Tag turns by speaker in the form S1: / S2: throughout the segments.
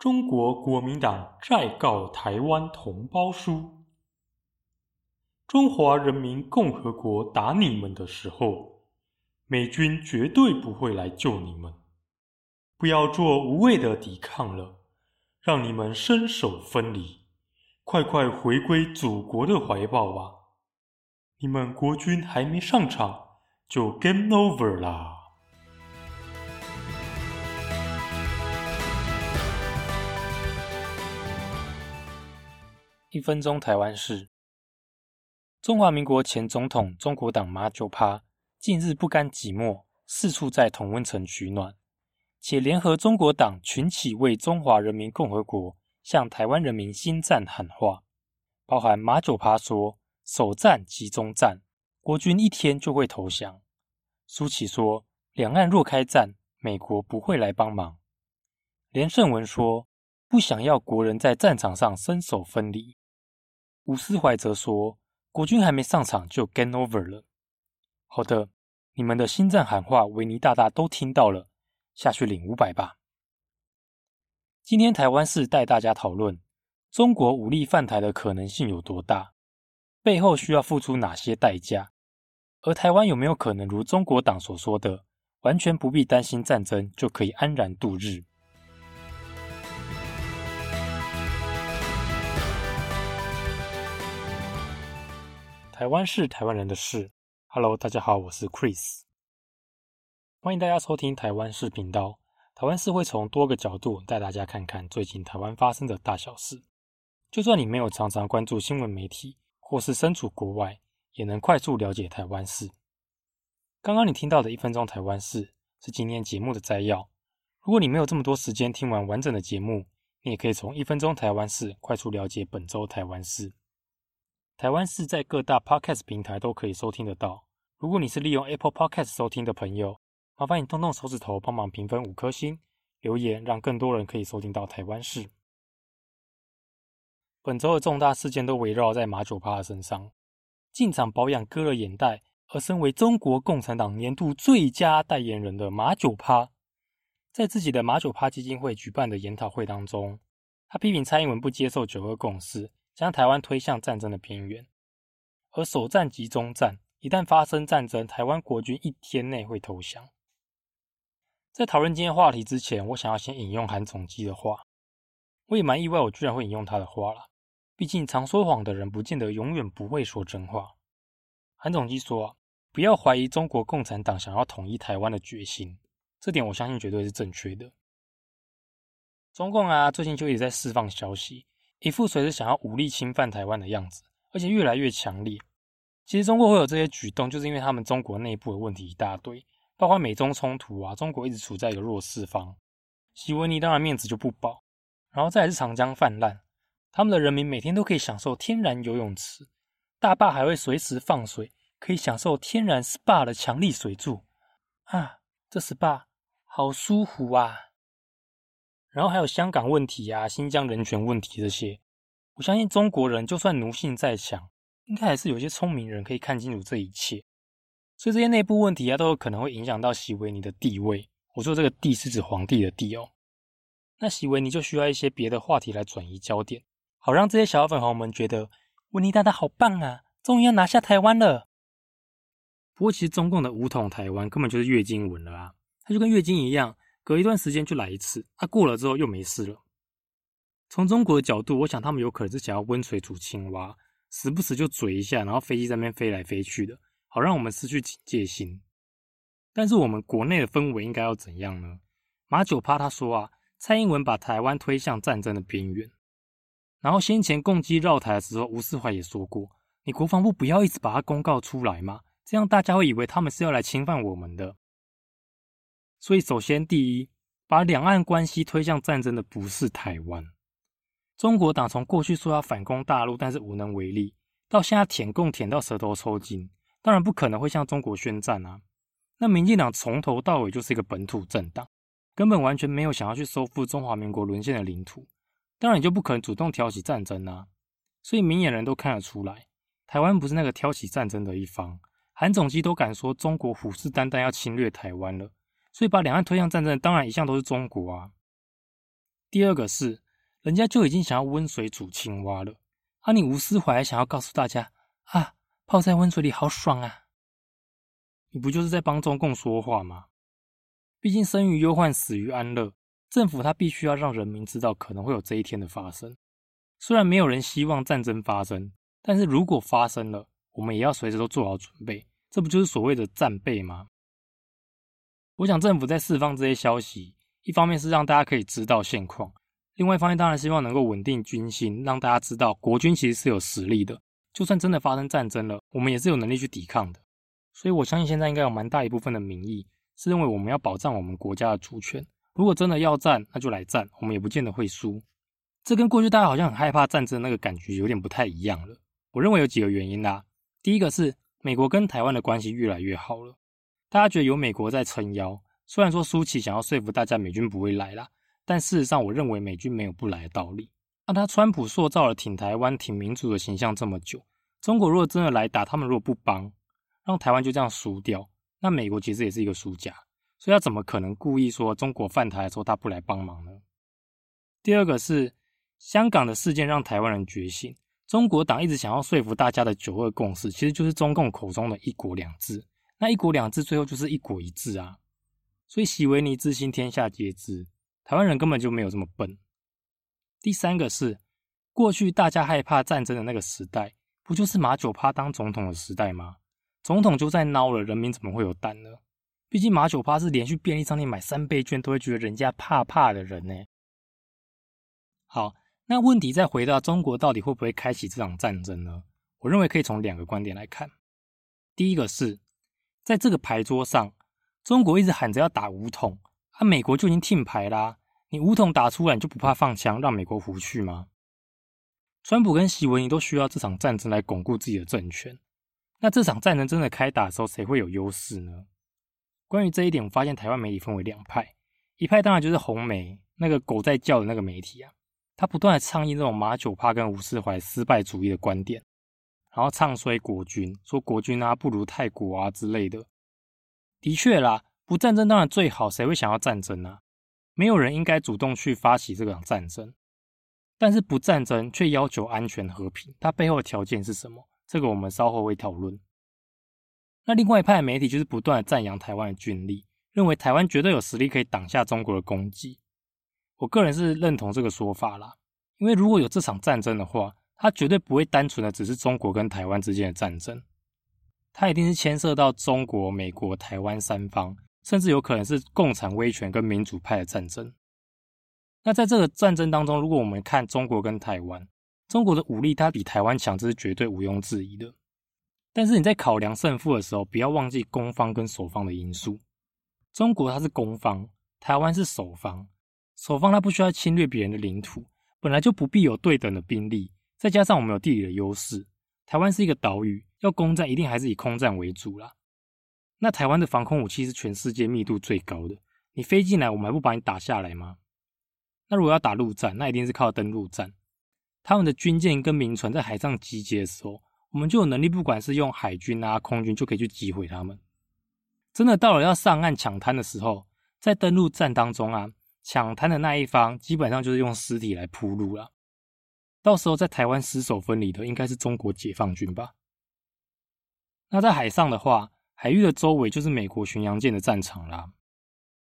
S1: 中国国民党再告台湾同胞书：中华人民共和国打你们的时候，美军绝对不会来救你们。不要做无谓的抵抗了，让你们身首分离，快快回归祖国的怀抱吧！你们国军还没上场，就 game over 啦！
S2: 一分钟台湾事，中华民国前总统中国党马九趴近日不甘寂寞，四处在同温层取暖，且联合中国党群起为中华人民共和国向台湾人民新战喊话，包含马九趴说首战集中战，国军一天就会投降；苏起说两岸若开战，美国不会来帮忙；连胜文说不想要国人在战场上身首分离。吴思怀则说：“国军还没上场就 game over 了。”好的，你们的新战喊话，维尼大大都听到了，下去领五百吧。今天台湾市带大家讨论中国武力犯台的可能性有多大，背后需要付出哪些代价，而台湾有没有可能如中国党所说的，完全不必担心战争就可以安然度日？台湾是台湾人的事。Hello，大家好，我是 Chris，欢迎大家收听台湾视频道。台湾市会从多个角度带大家看看最近台湾发生的大小事。就算你没有常常关注新闻媒体，或是身处国外，也能快速了解台湾事。刚刚你听到的一分钟台湾事是今天节目的摘要。如果你没有这么多时间听完完整的节目，你也可以从一分钟台湾事快速了解本周台湾事。台湾是在各大 Podcast 平台都可以收听得到。如果你是利用 Apple Podcast 收听的朋友，麻烦你动动手指头帮忙评分五颗星，留言让更多人可以收听到台湾事。本周的重大事件都围绕在马九趴的身上，进场保养割了眼袋，而身为中国共产党年度最佳代言人的马九趴，在自己的马九趴基金会举办的研讨会当中，他批评蔡英文不接受九二共识。将台湾推向战争的边缘，而首战集中战一旦发生战争，台湾国军一天内会投降。在讨论今天话题之前，我想要先引用韩总机的话。我也蛮意外，我居然会引用他的话了。毕竟常说谎的人，不见得永远不会说真话。韩总机说：“不要怀疑中国共产党想要统一台湾的决心。”这点我相信绝对是正确的。中共啊，最近就一直在释放消息。一副随时想要武力侵犯台湾的样子，而且越来越强烈。其实中国会有这些举动，就是因为他们中国内部的问题一大堆，包括美中冲突啊，中国一直处在一个弱势方。习维尼当然面子就不保，然后再是长江泛滥，他们的人民每天都可以享受天然游泳池，大坝还会随时放水，可以享受天然 SPA 的强力水柱啊，这 SPA 好舒服啊！然后还有香港问题啊、新疆人权问题这些，我相信中国人就算奴性再强，应该还是有些聪明人可以看清楚这一切。所以这些内部问题啊，都有可能会影响到席维尼的地位。我说这个“地”是指皇帝的“地”哦。那席维尼就需要一些别的话题来转移焦点，好让这些小粉红们觉得维尼大大好棒啊，终于要拿下台湾了。不过其实中共的武统台湾根本就是月经文了啊，它就跟月经一样。隔一段时间就来一次，啊过了之后又没事了。从中国的角度，我想他们有可能是想要温水煮青蛙，时不时就嘴一下，然后飞机在那边飞来飞去的，好让我们失去警戒心。但是我们国内的氛围应该要怎样呢？马九趴他说啊，蔡英文把台湾推向战争的边缘。然后先前攻击绕台的时候，吴思怀也说过，你国防部不要一直把它公告出来嘛，这样大家会以为他们是要来侵犯我们的。所以，首先，第一，把两岸关系推向战争的不是台湾。中国党从过去说要反攻大陆，但是无能为力，到现在舔共舔到舌头抽筋，当然不可能会向中国宣战啊。那民进党从头到尾就是一个本土政党，根本完全没有想要去收复中华民国沦陷的领土，当然也就不可能主动挑起战争啊。所以，明眼人都看得出来，台湾不是那个挑起战争的一方。韩总机都敢说中国虎视眈眈要侵略台湾了。所以把两岸推向战争，当然一向都是中国啊。第二个是，人家就已经想要温水煮青蛙了，啊，你吴思怀想要告诉大家啊，泡在温水里好爽啊，你不就是在帮中共说话吗？毕竟生于忧患，死于安乐，政府他必须要让人民知道可能会有这一天的发生。虽然没有人希望战争发生，但是如果发生了，我们也要随时都做好准备。这不就是所谓的战备吗？我想政府在释放这些消息，一方面是让大家可以知道现况，另外一方面当然希望能够稳定军心，让大家知道国军其实是有实力的，就算真的发生战争了，我们也是有能力去抵抗的。所以我相信现在应该有蛮大一部分的民意是认为我们要保障我们国家的主权。如果真的要战，那就来战，我们也不见得会输。这跟过去大家好像很害怕战争那个感觉有点不太一样了。我认为有几个原因啦。第一个是美国跟台湾的关系越来越好了，大家觉得有美国在撑腰。虽然说苏琪想要说服大家美军不会来啦，但事实上我认为美军没有不来的道理。那他川普塑造了挺台湾、挺民主的形象这么久，中国如果真的来打，他们如果不帮，让台湾就这样输掉，那美国其实也是一个输家。所以他怎么可能故意说中国犯台的时候他不来帮忙呢？第二个是。香港的事件让台湾人觉醒。中国党一直想要说服大家的“九二共识”，其实就是中共口中的一国两制。那一国两制最后就是一国一制啊！所以习维尼之心，天下皆知。台湾人根本就没有这么笨。第三个是，过去大家害怕战争的那个时代，不就是马九趴当总统的时代吗？总统就在孬了，人民怎么会有胆呢？毕竟马九趴是连续便利商店买三倍券都会觉得人家怕怕的人呢。好。那问题再回到中国，到底会不会开启这场战争呢？我认为可以从两个观点来看。第一个是，在这个牌桌上，中国一直喊着要打武统，啊，美国就已经听牌啦。你武统打出来，你就不怕放枪让美国胡去吗？川普跟习文尼都需要这场战争来巩固自己的政权。那这场战争真的开打的时候，谁会有优势呢？关于这一点，我发现台湾媒体分为两派，一派当然就是红媒那个狗在叫的那个媒体啊。他不断的倡议这种马九趴跟吴世怀失败主义的观点，然后唱衰国军，说国军啊不如泰国啊之类的。的确啦，不战争当然最好，谁会想要战争呢？没有人应该主动去发起这场战争。但是不战争却要求安全和平，它背后的条件是什么？这个我们稍后会讨论。那另外一派媒体就是不断的赞扬台湾的军力，认为台湾绝对有实力可以挡下中国的攻击。我个人是认同这个说法啦，因为如果有这场战争的话，它绝对不会单纯的只是中国跟台湾之间的战争，它一定是牵涉到中国、美国、台湾三方，甚至有可能是共产威权跟民主派的战争。那在这个战争当中，如果我们看中国跟台湾，中国的武力它比台湾强，这是绝对毋庸置疑的。但是你在考量胜负的时候，不要忘记攻方跟守方的因素。中国它是攻方，台湾是守方。守方他不需要侵略别人的领土，本来就不必有对等的兵力，再加上我们有地理的优势，台湾是一个岛屿，要攻占一定还是以空战为主啦。那台湾的防空武器是全世界密度最高的，你飞进来，我们还不把你打下来吗？那如果要打陆战，那一定是靠登陆战。他们的军舰跟民船在海上集结的时候，我们就有能力，不管是用海军啊、空军，就可以去击毁他们。真的到了要上岸抢滩的时候，在登陆战当中啊。抢滩的那一方基本上就是用尸体来铺路了，到时候在台湾失守分离的应该是中国解放军吧？那在海上的话，海域的周围就是美国巡洋舰的战场啦。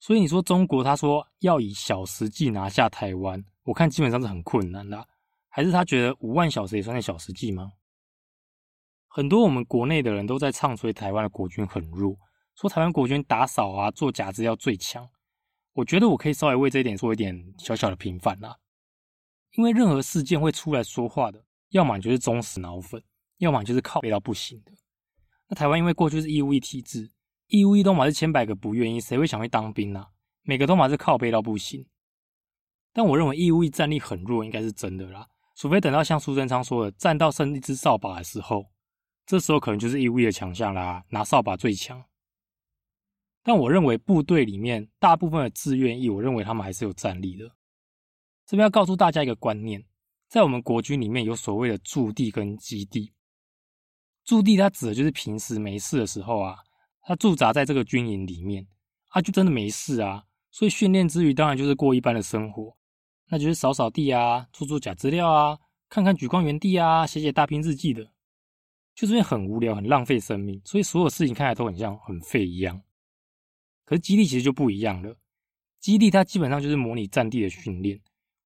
S2: 所以你说中国他说要以小时计拿下台湾，我看基本上是很困难的。还是他觉得五万小时也算是小时计吗？很多我们国内的人都在唱衰台湾的国军很弱，说台湾国军打扫啊、做假资料最强。我觉得我可以稍微为这一点做一点小小的平反啦，因为任何事件会出来说话的，要么就是忠实脑粉，要么就是靠背到不行的。那台湾因为过去是义务役体制，义务役都嘛是千百个不愿意，谁会想去当兵呢？每个都嘛是靠背到不行。但我认为义务役战力很弱，应该是真的啦，除非等到像苏贞昌说的，战到剩一支扫把的时候，这时候可能就是义务役的强项啦，拿扫把最强。但我认为部队里面大部分的志愿役，我认为他们还是有战力的。这边要告诉大家一个观念，在我们国军里面有所谓的驻地跟基地。驻地它指的就是平时没事的时候啊，他驻扎在这个军营里面，啊就真的没事啊，所以训练之余当然就是过一般的生活。那就是扫扫地啊，做做假资料啊，看看举光原地啊，写写大兵日记的，就是因为很无聊，很浪费生命，所以所有事情看起来都很像很废一样。可是基地其实就不一样了，基地它基本上就是模拟战地的训练。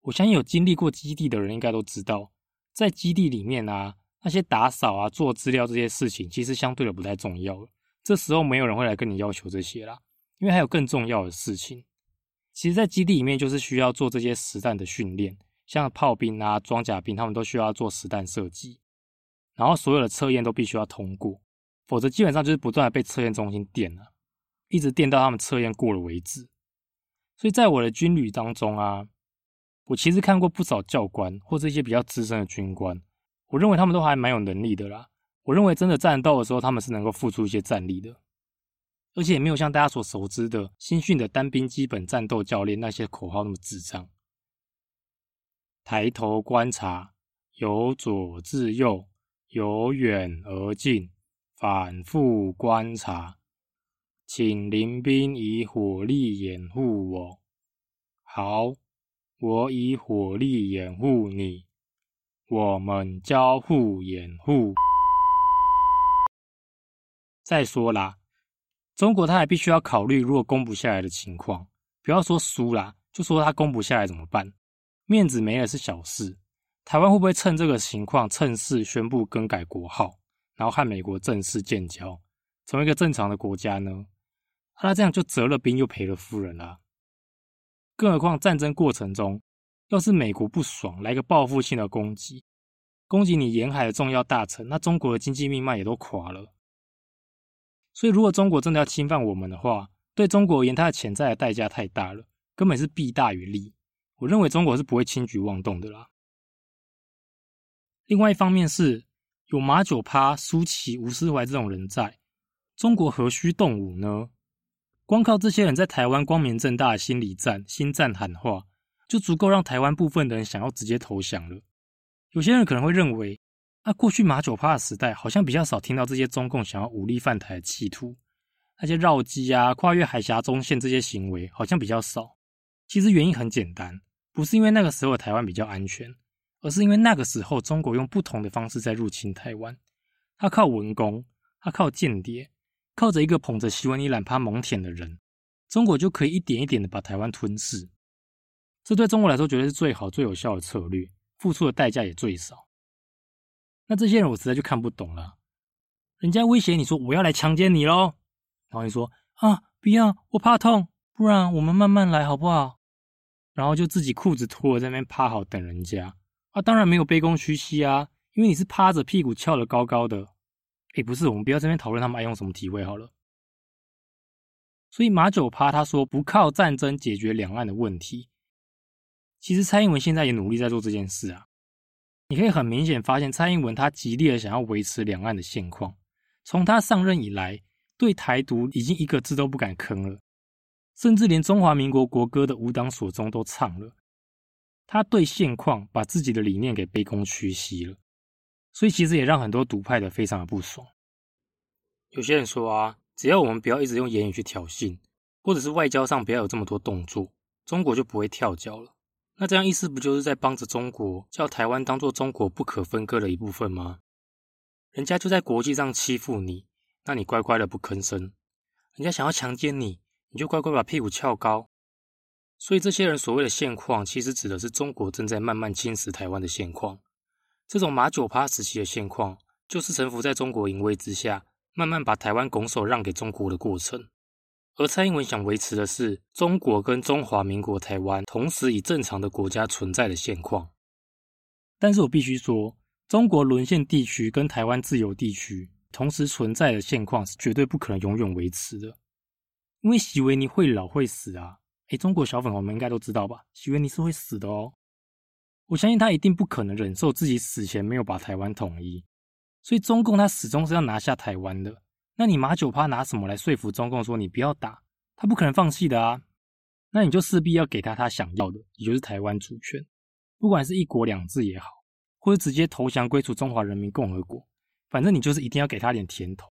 S2: 我相信有经历过基地的人应该都知道，在基地里面啊，那些打扫啊、做资料这些事情，其实相对的不太重要了。这时候没有人会来跟你要求这些啦，因为还有更重要的事情。其实，在基地里面就是需要做这些实弹的训练，像炮兵啊、装甲兵，他们都需要做实弹射击，然后所有的测验都必须要通过，否则基本上就是不断的被测验中心电了，一直电到他们测验过了为止。所以在我的军旅当中啊，我其实看过不少教官或者一些比较资深的军官，我认为他们都还蛮有能力的啦。我认为真的战斗的时候，他们是能够付出一些战力的，而且也没有像大家所熟知的新训的单兵基本战斗教练那些口号那么智障。抬头观察，由左至右，由远而近，反复观察，请临兵以火力掩护我。好，我以火力掩护你，我们交互掩护。再说啦，中国他还必须要考虑，如果攻不下来的情况，不要说输啦，就说他攻不下来怎么办？面子没了是小事，台湾会不会趁这个情况趁势宣布更改国号，然后和美国正式建交，成为一个正常的国家呢？那这样就折了兵又赔了夫人啦。更何况战争过程中，要是美国不爽，来个报复性的攻击，攻击你沿海的重要大臣，那中国的经济命脉也都垮了。所以，如果中国真的要侵犯我们的话，对中国而言，它的潜在的代价太大了，根本是弊大于利。我认为中国是不会轻举妄动的啦。另外一方面是有马九趴、苏琪、吴思怀这种人在，中国何须动武呢？光靠这些人在台湾光明正大的心理战、心战喊话，就足够让台湾部分的人想要直接投降了。有些人可能会认为。那过去马九趴的时代，好像比较少听到这些中共想要武力犯台的企图，那些绕机啊、跨越海峡中线这些行为，好像比较少。其实原因很简单，不是因为那个时候台湾比较安全，而是因为那个时候中国用不同的方式在入侵台湾。他靠文攻，他靠间谍，靠着一个捧着希文尼懒趴蒙恬的人，中国就可以一点一点的把台湾吞噬。这对中国来说绝对是最好、最有效的策略，付出的代价也最少。那这些人我实在就看不懂了，人家威胁你说我要来强奸你喽，然后你说啊不要，我怕痛，不然我们慢慢来好不好？然后就自己裤子脱了在那边趴好等人家啊，当然没有卑躬屈膝啊，因为你是趴着屁股翘得高高的。哎，不是，我们不要这边讨论他们爱用什么体位好了。所以马九趴他说不靠战争解决两岸的问题，其实蔡英文现在也努力在做这件事啊。你可以很明显发现，蔡英文他极力的想要维持两岸的现况。从他上任以来，对台独已经一个字都不敢吭了，甚至连中华民国国歌的五党所中都唱了。他对现况把自己的理念给卑躬屈膝了，所以其实也让很多独派的非常的不爽。有些人说啊，只要我们不要一直用言语去挑衅，或者是外交上不要有这么多动作，中国就不会跳脚了。那这样意思不就是在帮着中国，叫台湾当做中国不可分割的一部分吗？人家就在国际上欺负你，那你乖乖的不吭声；人家想要强奸你，你就乖乖把屁股翘高。所以这些人所谓的现况，其实指的是中国正在慢慢侵蚀台湾的现况。这种马九趴时期的现况，就是臣服在中国淫威之下，慢慢把台湾拱手让给中国的过程。而蔡英文想维持的是中国跟中华民国台湾同时以正常的国家存在的现况，但是我必须说，中国沦陷地区跟台湾自由地区同时存在的现况是绝对不可能永远维持的，因为习维尼会老会死啊！诶中国小粉红们应该都知道吧？习维尼是会死的哦，我相信他一定不可能忍受自己死前没有把台湾统一，所以中共他始终是要拿下台湾的。那你马九趴拿什么来说服中共说你不要打？他不可能放弃的啊！那你就势必要给他他想要的，也就是台湾主权，不管是一国两制也好，或者直接投降归属中华人民共和国，反正你就是一定要给他点甜头，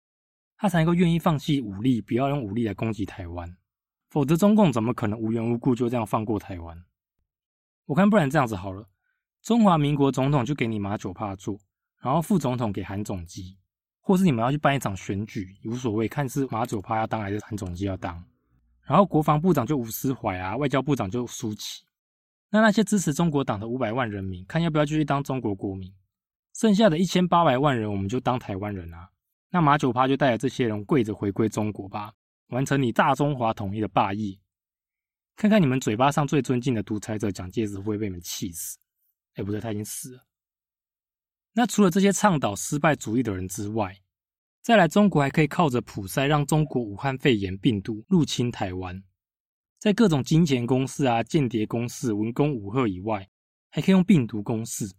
S2: 他才能够愿意放弃武力，不要用武力来攻击台湾。否则中共怎么可能无缘无故就这样放过台湾？我看不然这样子好了，中华民国总统就给你马九帕做，然后副总统给韩总机，或是你们要去办一场选举，无所谓，看是马九帕要当还是韩总机要当。然后国防部长就吴思怀啊，外交部长就苏启。那那些支持中国党的五百万人民，看要不要继续当中国国民？剩下的一千八百万人，我们就当台湾人啊。那马九趴就带着这些人跪着回归中国吧，完成你大中华统一的霸业。看看你们嘴巴上最尊敬的独裁者蒋介石会不会被你们气死？哎，不对，他已经死了。那除了这些倡导失败主义的人之外，再来中国还可以靠着普筛让中国武汉肺炎病毒入侵台湾，在各种金钱攻势啊、间谍攻势、文攻武赫以外，还可以用病毒攻势。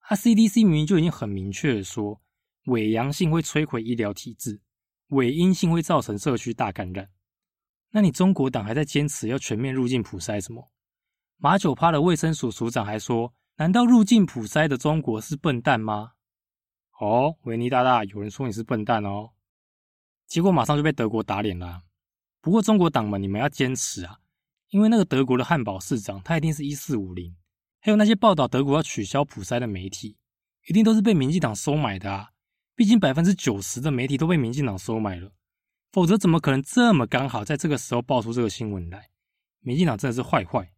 S2: 啊，CDC 明明就已经很明确的说，伪阳性会摧毁医疗体制，伪阴性会造成社区大感染。那你中国党还在坚持要全面入境普筛什么？马九趴的卫生署署长还说，难道入境普筛的中国是笨蛋吗？哦，维尼大大，有人说你是笨蛋哦，结果马上就被德国打脸了。不过中国党们，你们要坚持啊，因为那个德国的汉堡市长，他一定是一四五零，还有那些报道德国要取消普筛的媒体，一定都是被民进党收买的啊。毕竟百分之九十的媒体都被民进党收买了，否则怎么可能这么刚好在这个时候爆出这个新闻来？民进党真的是坏坏。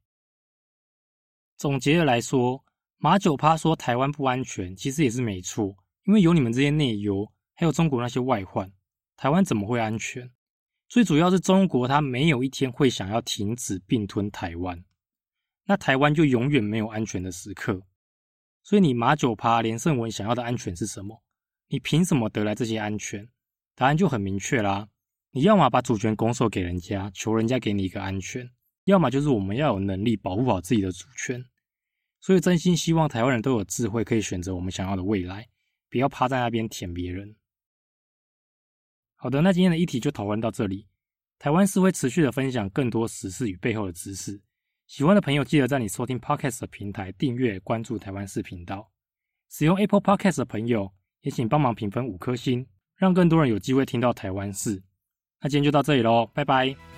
S2: 总结的来说，马九趴说台湾不安全，其实也是没错。因为有你们这些内忧，还有中国那些外患，台湾怎么会安全？最主要是中国，它没有一天会想要停止并吞台湾，那台湾就永远没有安全的时刻。所以你马九趴连胜文想要的安全是什么？你凭什么得来这些安全？答案就很明确啦，你要么把主权拱手给人家，求人家给你一个安全；要么就是我们要有能力保护好自己的主权。所以真心希望台湾人都有智慧，可以选择我们想要的未来。不要趴在那边舔别人。好的，那今天的议题就讨论到这里。台湾是会持续的分享更多时事与背后的知识。喜欢的朋友记得在你收听 Podcast 的平台订阅关注台湾视频道。使用 Apple Podcast 的朋友也请帮忙评分五颗星，让更多人有机会听到台湾事。那今天就到这里喽，拜拜。